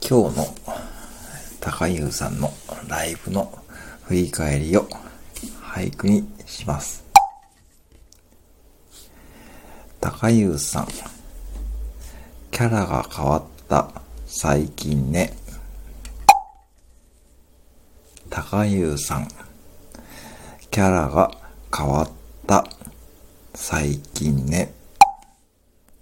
今日の高優さんのライブの振り返りを俳句にします。高優さん、キャラが変わった最近ね。高優さん、キャラが変わった最近ね。